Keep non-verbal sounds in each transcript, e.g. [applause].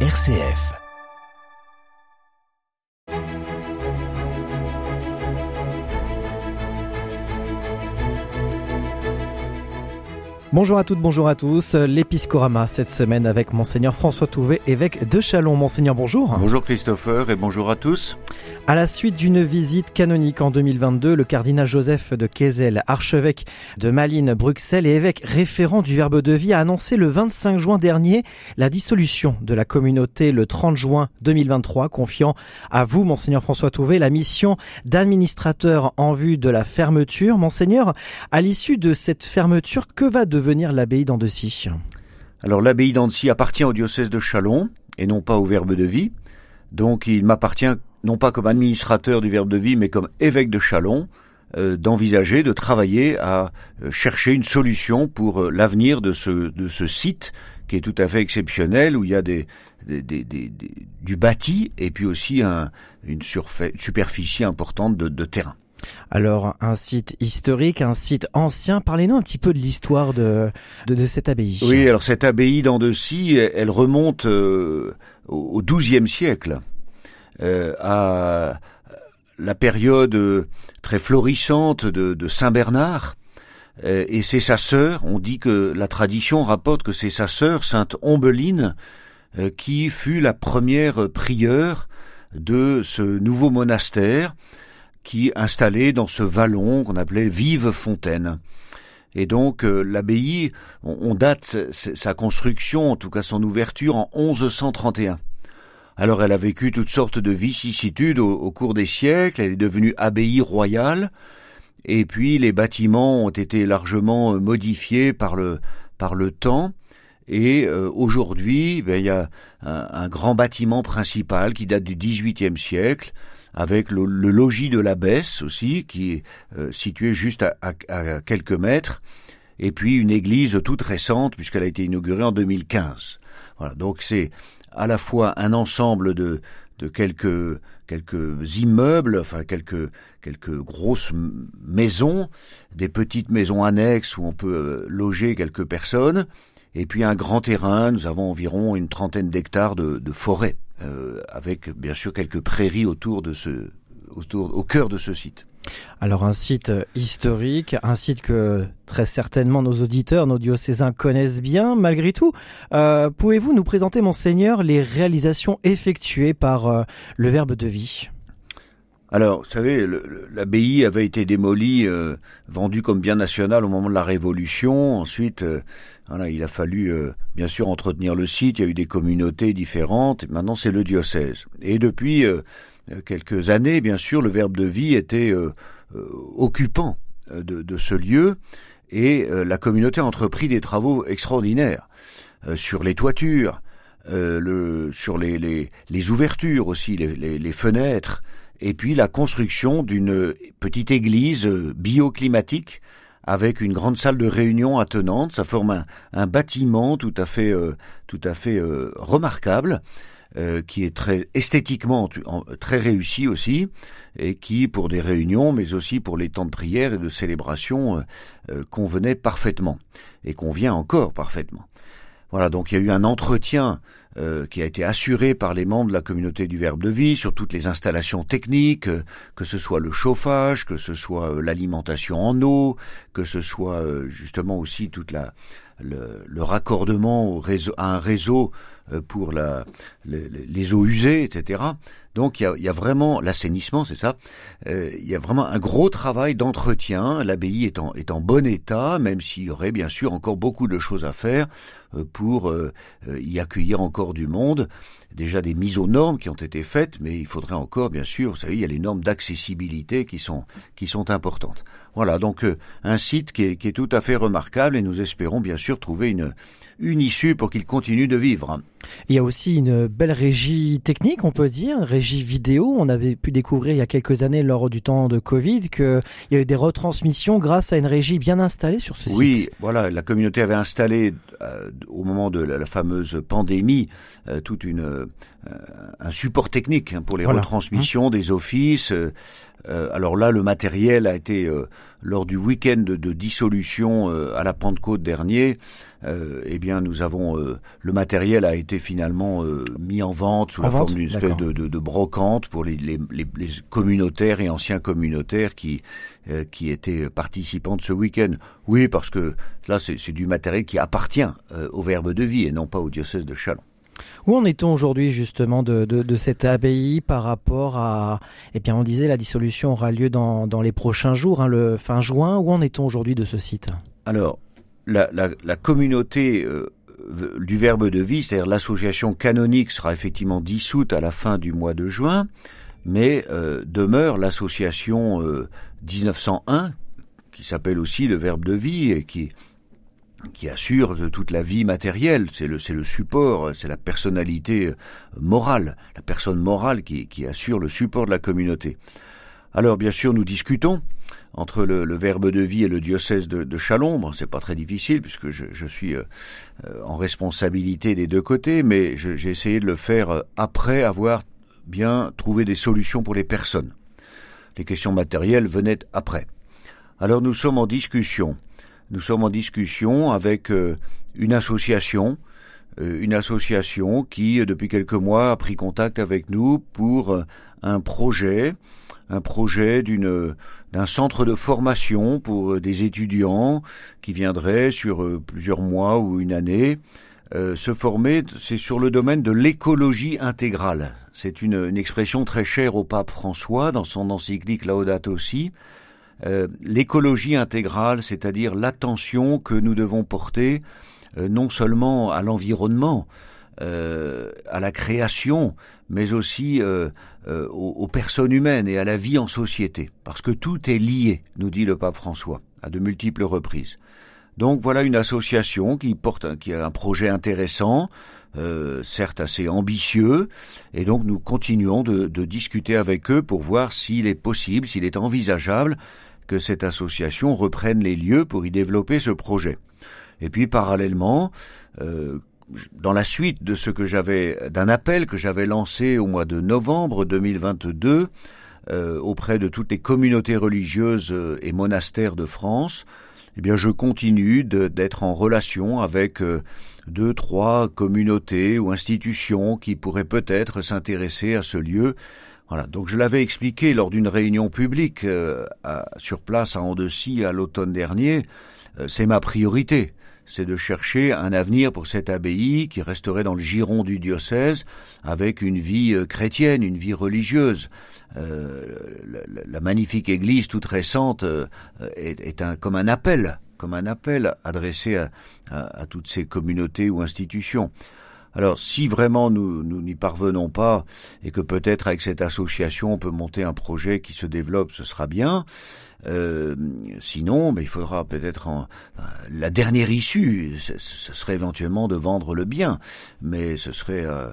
RCF. Bonjour à toutes, bonjour à tous. L'épiscorama cette semaine avec Monseigneur François Touvet, évêque de Chalon. Monseigneur, bonjour. Bonjour Christopher et bonjour à tous. À la suite d'une visite canonique en 2022, le cardinal Joseph de Kézel, archevêque de Malines, Bruxelles et évêque référent du Verbe de Vie, a annoncé le 25 juin dernier la dissolution de la communauté le 30 juin 2023, confiant à vous, Monseigneur François Touvet, la mission d'administrateur en vue de la fermeture. Monseigneur, à l'issue de cette fermeture, que va devenir l'abbaye d'Andecy Alors l'abbaye d'Andecy appartient au diocèse de Chalon et non pas au Verbe de Vie. Donc il m'appartient non pas comme administrateur du Verbe de Vie, mais comme évêque de Chalon, euh, d'envisager, de travailler à euh, chercher une solution pour euh, l'avenir de ce, site qui est tout à fait exceptionnel, où il y a du bâti et puis aussi un, une, superficie importante de terrain. Alors, un site historique, un site ancien. Parlez-nous un petit peu de l'histoire de, de, de, cette abbaye. Oui, alors cette abbaye d'Andecy, elle remonte euh, au XIIe siècle. Euh, à la période euh, très florissante de, Saint Bernard. Et c'est sa sœur, on dit que la tradition rapporte que c'est sa sœur, Sainte Ombeline, qui fut la première prieure de ce nouveau monastère qui installé dans ce vallon qu'on appelait Vive Fontaine. Et donc l'abbaye, on, date sa construction, en tout cas son ouverture, en 1131. Alors elle a vécu toutes sortes de vicissitudes au, cours des siècles, elle est devenue abbaye royale, et puis les bâtiments ont été largement euh, modifiés par le, par le temps, et euh, aujourd'hui, ben, il y a un, grand bâtiment principal qui date du XVIIIe siècle, avec le, logis de l'abbesse aussi, qui est euh, situé juste à, à, quelques mètres, et puis une église toute récente, puisqu'elle a été inaugurée en 2015. Voilà, donc c'est à la fois un ensemble de, de quelques, quelques immeubles, enfin quelques, quelques grosses maisons, des petites maisons annexes où on peut euh, loger quelques personnes, et puis un grand terrain, nous avons environ une trentaine d'hectares de, forêt, euh, avec bien sûr quelques prairies autour de ce, autour, au cœur de ce site. Alors un site historique, un site que très certainement nos auditeurs, nos diocésains connaissent bien. Malgré tout, euh, pouvez-vous nous présenter, monseigneur, les réalisations effectuées par euh, le Verbe de vie? Alors, vous savez, l'abbaye avait été démolie, euh, vendue comme bien national au moment de la Révolution. Ensuite, voilà, il a fallu bien sûr entretenir le site. Il y a eu des communautés différentes. maintenant, c'est le diocèse. Et depuis euh, quelques années, bien sûr, le Verbe de vie était euh, euh, occupant de, ce lieu et la communauté a entrepris des travaux extraordinaires sur les toitures, sur les, ouvertures aussi, les, fenêtres, et puis la construction d'une petite église bioclimatique avec une grande salle de réunion attenante. Ça forme un, bâtiment tout à fait, tout à fait remarquable. Euh, qui est très esthétiquement très réussi aussi, et qui, pour des réunions, mais aussi pour les temps de prière et de célébration, euh, euh, convenait parfaitement, et convient encore parfaitement. Voilà, donc il y a eu un entretien qui a été assuré par les membres de la communauté du Verbe de Vie sur toutes les installations techniques, que ce soit le chauffage, que ce soit l'alimentation en eau, que ce soit justement aussi toute la le, le raccordement au réseau, à un réseau euh, pour la, les, eaux usées, etc. Donc il y a, y a vraiment l'assainissement, c'est ça. Euh, il y a vraiment un gros travail d'entretien. L'abbaye est en, est en bon état, même s'il y aurait bien sûr encore beaucoup de choses à faire euh, pour y accueillir encore du monde. Déjà des mises aux normes qui ont été faites, mais il faudrait encore, bien sûr, vous savez, il y a les normes d'accessibilité qui sont qui sont importantes. Voilà, donc un site qui est, qui est tout à fait remarquable et nous espérons bien sûr trouver une une issue pour qu'il continue de vivre. Il y a aussi une belle régie technique, on peut dire, régie vidéo. On avait pu découvrir il y a quelques années, lors du temps de Covid, qu'il y a eu des retransmissions grâce à une régie bien installée sur ce site. Oui, voilà, la communauté avait installé euh, au moment de la, fameuse pandémie euh, toute une euh, un support technique hein, pour les retransmissions des offices. Euh, alors là, le matériel a été euh, lors du week-end de, dissolution euh, à la Pentecôte dernier. eh bien, nous avons le matériel a été finalement mis en vente sous la forme d'une espèce de, de, brocante pour les, les, les, communautaires et anciens communautaires qui qui étaient participants de ce week-end. Oui, parce que là, c'est du matériel qui appartient au Verbe de vie et non pas au diocèse de Chalon. Où en est-on aujourd'hui justement de, cette abbaye par rapport à... Eh bien on disait la dissolution aura lieu dans, les prochains jours, hein, le fin juin. Où en est-on aujourd'hui de ce site? Alors, la communauté euh, du Verbe de vie, c'est-à-dire l'association canonique sera effectivement dissoute à la fin du mois de juin, mais euh, demeure l'association 1901 euh, qui s'appelle aussi le Verbe de vie et qui qui assure de toute la vie matérielle, c'est le, le support, c'est la personnalité morale, la personne morale qui, qui assure le support de la communauté. Alors bien sûr, nous discutons entre le, verbe de vie et le diocèse de, de Chalon. Bon, c'est pas très difficile puisque je, je suis euh, euh, en responsabilité des deux côtés, mais j'ai essayé de le faire euh, après avoir bien trouvé des solutions pour les personnes. Les questions matérielles venaient après. Alors nous sommes en discussion nous sommes en discussion avec euh, une association, euh, une association qui, euh, depuis quelques mois, a pris contact avec nous pour un projet, un projet d'une d'un centre de formation pour des étudiants qui viendraient sur plusieurs mois ou une année se former. C'est sur le domaine de l'écologie intégrale. C'est une, une expression très chère au pape François dans son encyclique Laudato Si. Euh, l'écologie intégrale, c'est-à-dire l'attention que nous devons porter euh, non seulement à l'environnement, euh, à la création, mais aussi aux, personnes humaines et à la vie en société, parce que tout est lié, nous dit le pape François à de multiples reprises. Donc voilà une association qui porte, qui a un projet intéressant, certes assez ambitieux, et donc nous continuons de, de discuter avec eux pour voir s'il est possible, s'il est envisageable que cette association reprenne les lieux pour y développer ce projet. Et puis parallèlement, euh, dans la suite de ce que j'avais, d'un appel que j'avais lancé au mois de novembre 2022 euh, auprès de toutes les communautés religieuses euh, et monastères de France, eh bien, je continue d'être en relation avec deux, trois communautés ou institutions qui pourraient peut-être s'intéresser à ce lieu. Voilà, donc je l'avais expliqué lors d'une réunion publique euh, sur place à Andecy à l'automne dernier, euh, c'est ma priorité, c'est de chercher un avenir pour cette abbaye qui resterait dans le giron du diocèse avec une vie euh, chrétienne, une vie religieuse. La, magnifique église toute récente est, un, comme un appel, comme un appel adressé à toutes ces communautés ou institutions. Alors, si vraiment nous n'y parvenons pas et que peut-être avec cette association on peut monter un projet qui se développe, ce sera bien. Euh, sinon, ben, il faudra peut-être en, euh, la dernière issue, ce, serait éventuellement de vendre le bien, mais ce serait euh,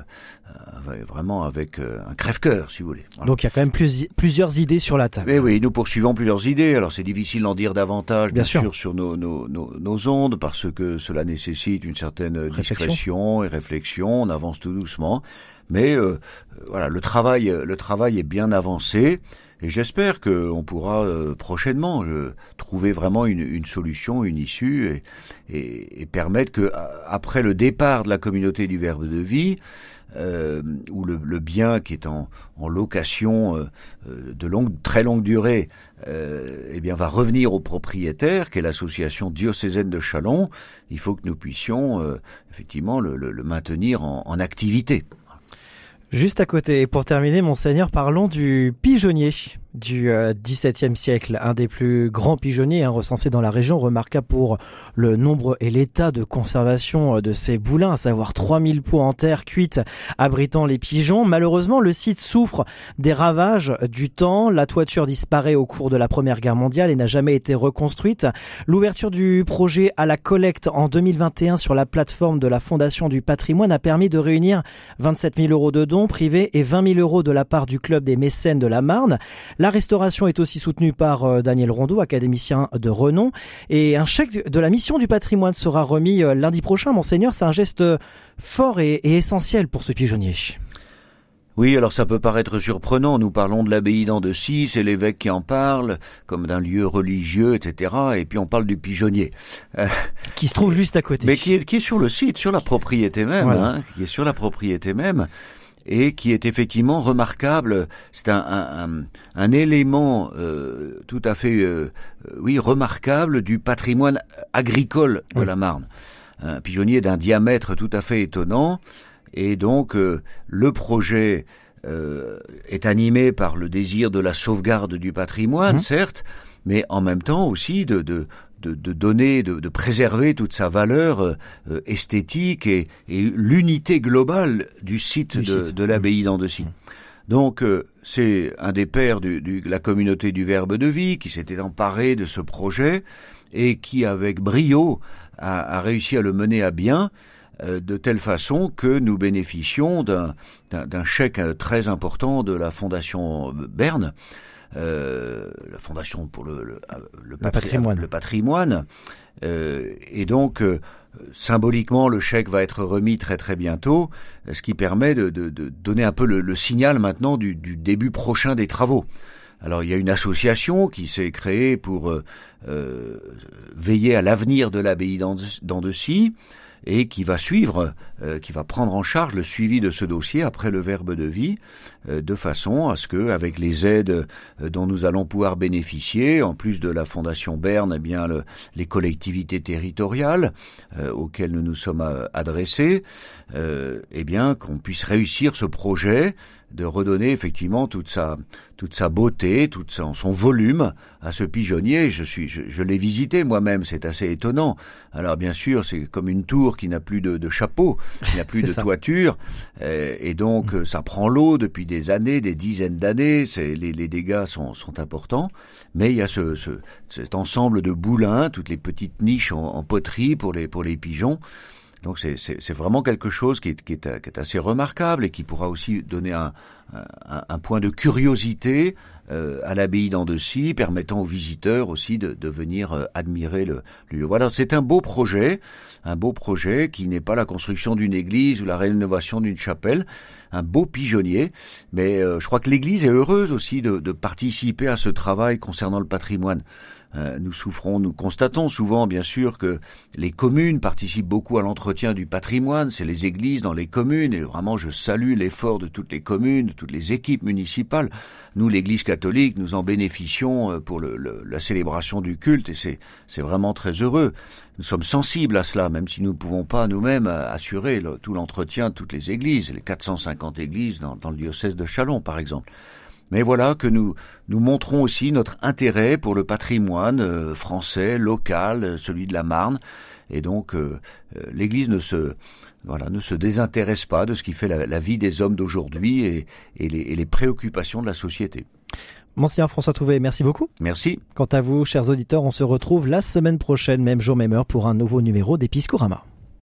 vraiment avec un crève-cœur, si vous voulez. Donc il y a quand même plusieurs idées sur la table. Mais oui, nous poursuivons plusieurs idées. Alors c'est difficile d'en dire davantage, bien, sûr. sur nos, nos, nos, ondes, parce que cela nécessite une certaine discrétion et réflexion. On avance tout doucement, mais voilà, le travail, le travail est bien avancé. Et j'espère qu'on pourra euh, prochainement euh, trouver vraiment une, une, solution, une issue, et, et, permettre que après le départ de la communauté du Verbe de vie, euh, où le, le, bien qui est en, en location euh, de longue, très longue durée, eh bien va revenir au propriétaire, qui est l'association diocésaine de Chalon, il faut que nous puissions effectivement le, le, maintenir en, en activité. Juste à côté, et pour terminer, monseigneur, parlons du pigeonnier du XVIIe euh, siècle, un des plus grands pigeonniers hein, recensés dans la région, remarquable pour le nombre et l'état de conservation euh, de ces boulins, à savoir 3000 pots en terre cuite abritant les pigeons. Malheureusement, le site souffre des ravages du temps. La toiture disparaît au cours de la Première Guerre mondiale et n'a jamais été reconstruite. L'ouverture du projet à la collecte en 2021 sur la plateforme de la Fondation du patrimoine a permis de réunir 27 000 euros de dons privés et 20 000 euros de la part du club des mécènes de la Marne. La restauration est aussi soutenue par euh, Daniel Rondeau, académicien de renom. Et un chèque de la mission du patrimoine sera remis euh, lundi prochain. Monseigneur, c'est un geste fort et, essentiel pour ce pigeonnier. Oui, alors ça peut paraître surprenant. Nous parlons de l'abbaye d'Andecy, c'est l'évêque qui en parle, comme d'un lieu religieux, etc. Et puis on parle du pigeonnier. Qui se trouve juste à côté. Mais qui est, qui est sur le site, sur la propriété même, hein, qui est sur la propriété même et qui est effectivement remarquable. C'est un, un, un, élément euh, tout à fait, euh, oui, remarquable du patrimoine agricole de la Marne. Un pigeonnier d'un diamètre tout à fait étonnant, et donc euh, le projet euh, est animé par le désir de la sauvegarde du patrimoine, mmh. certes, mais en même temps aussi de, de, de, de donner, de, de, préserver toute sa valeur euh, esthétique et, et l'unité globale du site de, de l'abbaye d'Andecy. Mmh. Donc euh, c'est un des pères de du, la communauté du Verbe de vie qui s'était emparé de ce projet et qui avec brio a, a réussi à le mener à bien euh, de telle façon que nous bénéficions d'un chèque très important de la Fondation Berne euh, la Fondation pour le, le, le, patri patrimoine. Le patrimoine. Euh, et donc, euh, symboliquement, le chèque va être remis très très bientôt, ce qui permet de, de, de donner un peu le, le signal maintenant du, du, début prochain des travaux. Alors il y a une association qui s'est créée pour euh, euh veiller à l'avenir de l'abbaye d'Andecy et qui va suivre, euh, qui va prendre en charge le suivi de ce dossier après le verbe de vie, euh, de façon à ce que, avec les aides euh, dont nous allons pouvoir bénéficier, en plus de la Fondation Berne, eh bien le, les collectivités territoriales auxquelles nous nous sommes adressés, eh bien qu'on puisse réussir ce projet de redonner effectivement toute sa toute sa beauté, tout son, son volume à ce pigeonnier. Je suis, je, je l'ai visité moi-même, c'est assez étonnant. Alors bien sûr, c'est comme une tour qui n'a plus de, de, chapeau, qui n'a [laughs] plus de ça. toiture, euh, et donc mmh. ça prend l'eau depuis des années, des dizaines d'années. Les, les dégâts sont, sont importants, mais il y a ce, ce, cet ensemble de boulins, toutes les petites niches en, en poterie pour les pour les pigeons. Donc c'est vraiment quelque chose qui est, assez remarquable et qui pourra aussi donner un, point de curiosité euh, à l'abbaye d'Andecy, permettant aux visiteurs aussi de, venir euh, admirer le, lieu. Voilà, c'est un beau projet, un beau projet qui n'est pas la construction d'une église ou la rénovation d'une chapelle, un beau pigeonnier, mais euh, je crois que l'église est heureuse aussi de participer à ce travail concernant le patrimoine. Euh, nous souffrons, nous constatons souvent, bien sûr, que les communes participent beaucoup à l'entretien du patrimoine. C'est les églises dans les communes, et vraiment, je salue l'effort de toutes les communes, de toutes les équipes municipales. Nous, l'Église catholique, nous en bénéficions euh, pour la célébration du culte, et c'est c'est vraiment très heureux. Nous sommes sensibles à cela, même si nous ne pouvons pas nous-mêmes euh, assurer tout l'entretien de toutes les églises, les 450 églises dans, dans le diocèse de Chalon, par exemple. Mais voilà que nous nous montrons aussi notre intérêt pour le patrimoine euh, français, local, euh, celui de la Marne. Et donc euh, l'Église ne se voilà ne se désintéresse pas de ce qui fait la, la vie des hommes d'aujourd'hui et, et, les, et les préoccupations de la société. Monsieur François Trouvé, merci beaucoup. Merci. Quant à vous, chers auditeurs, on se retrouve la semaine prochaine, même jour, même heure, pour un nouveau numéro d'Episcorama.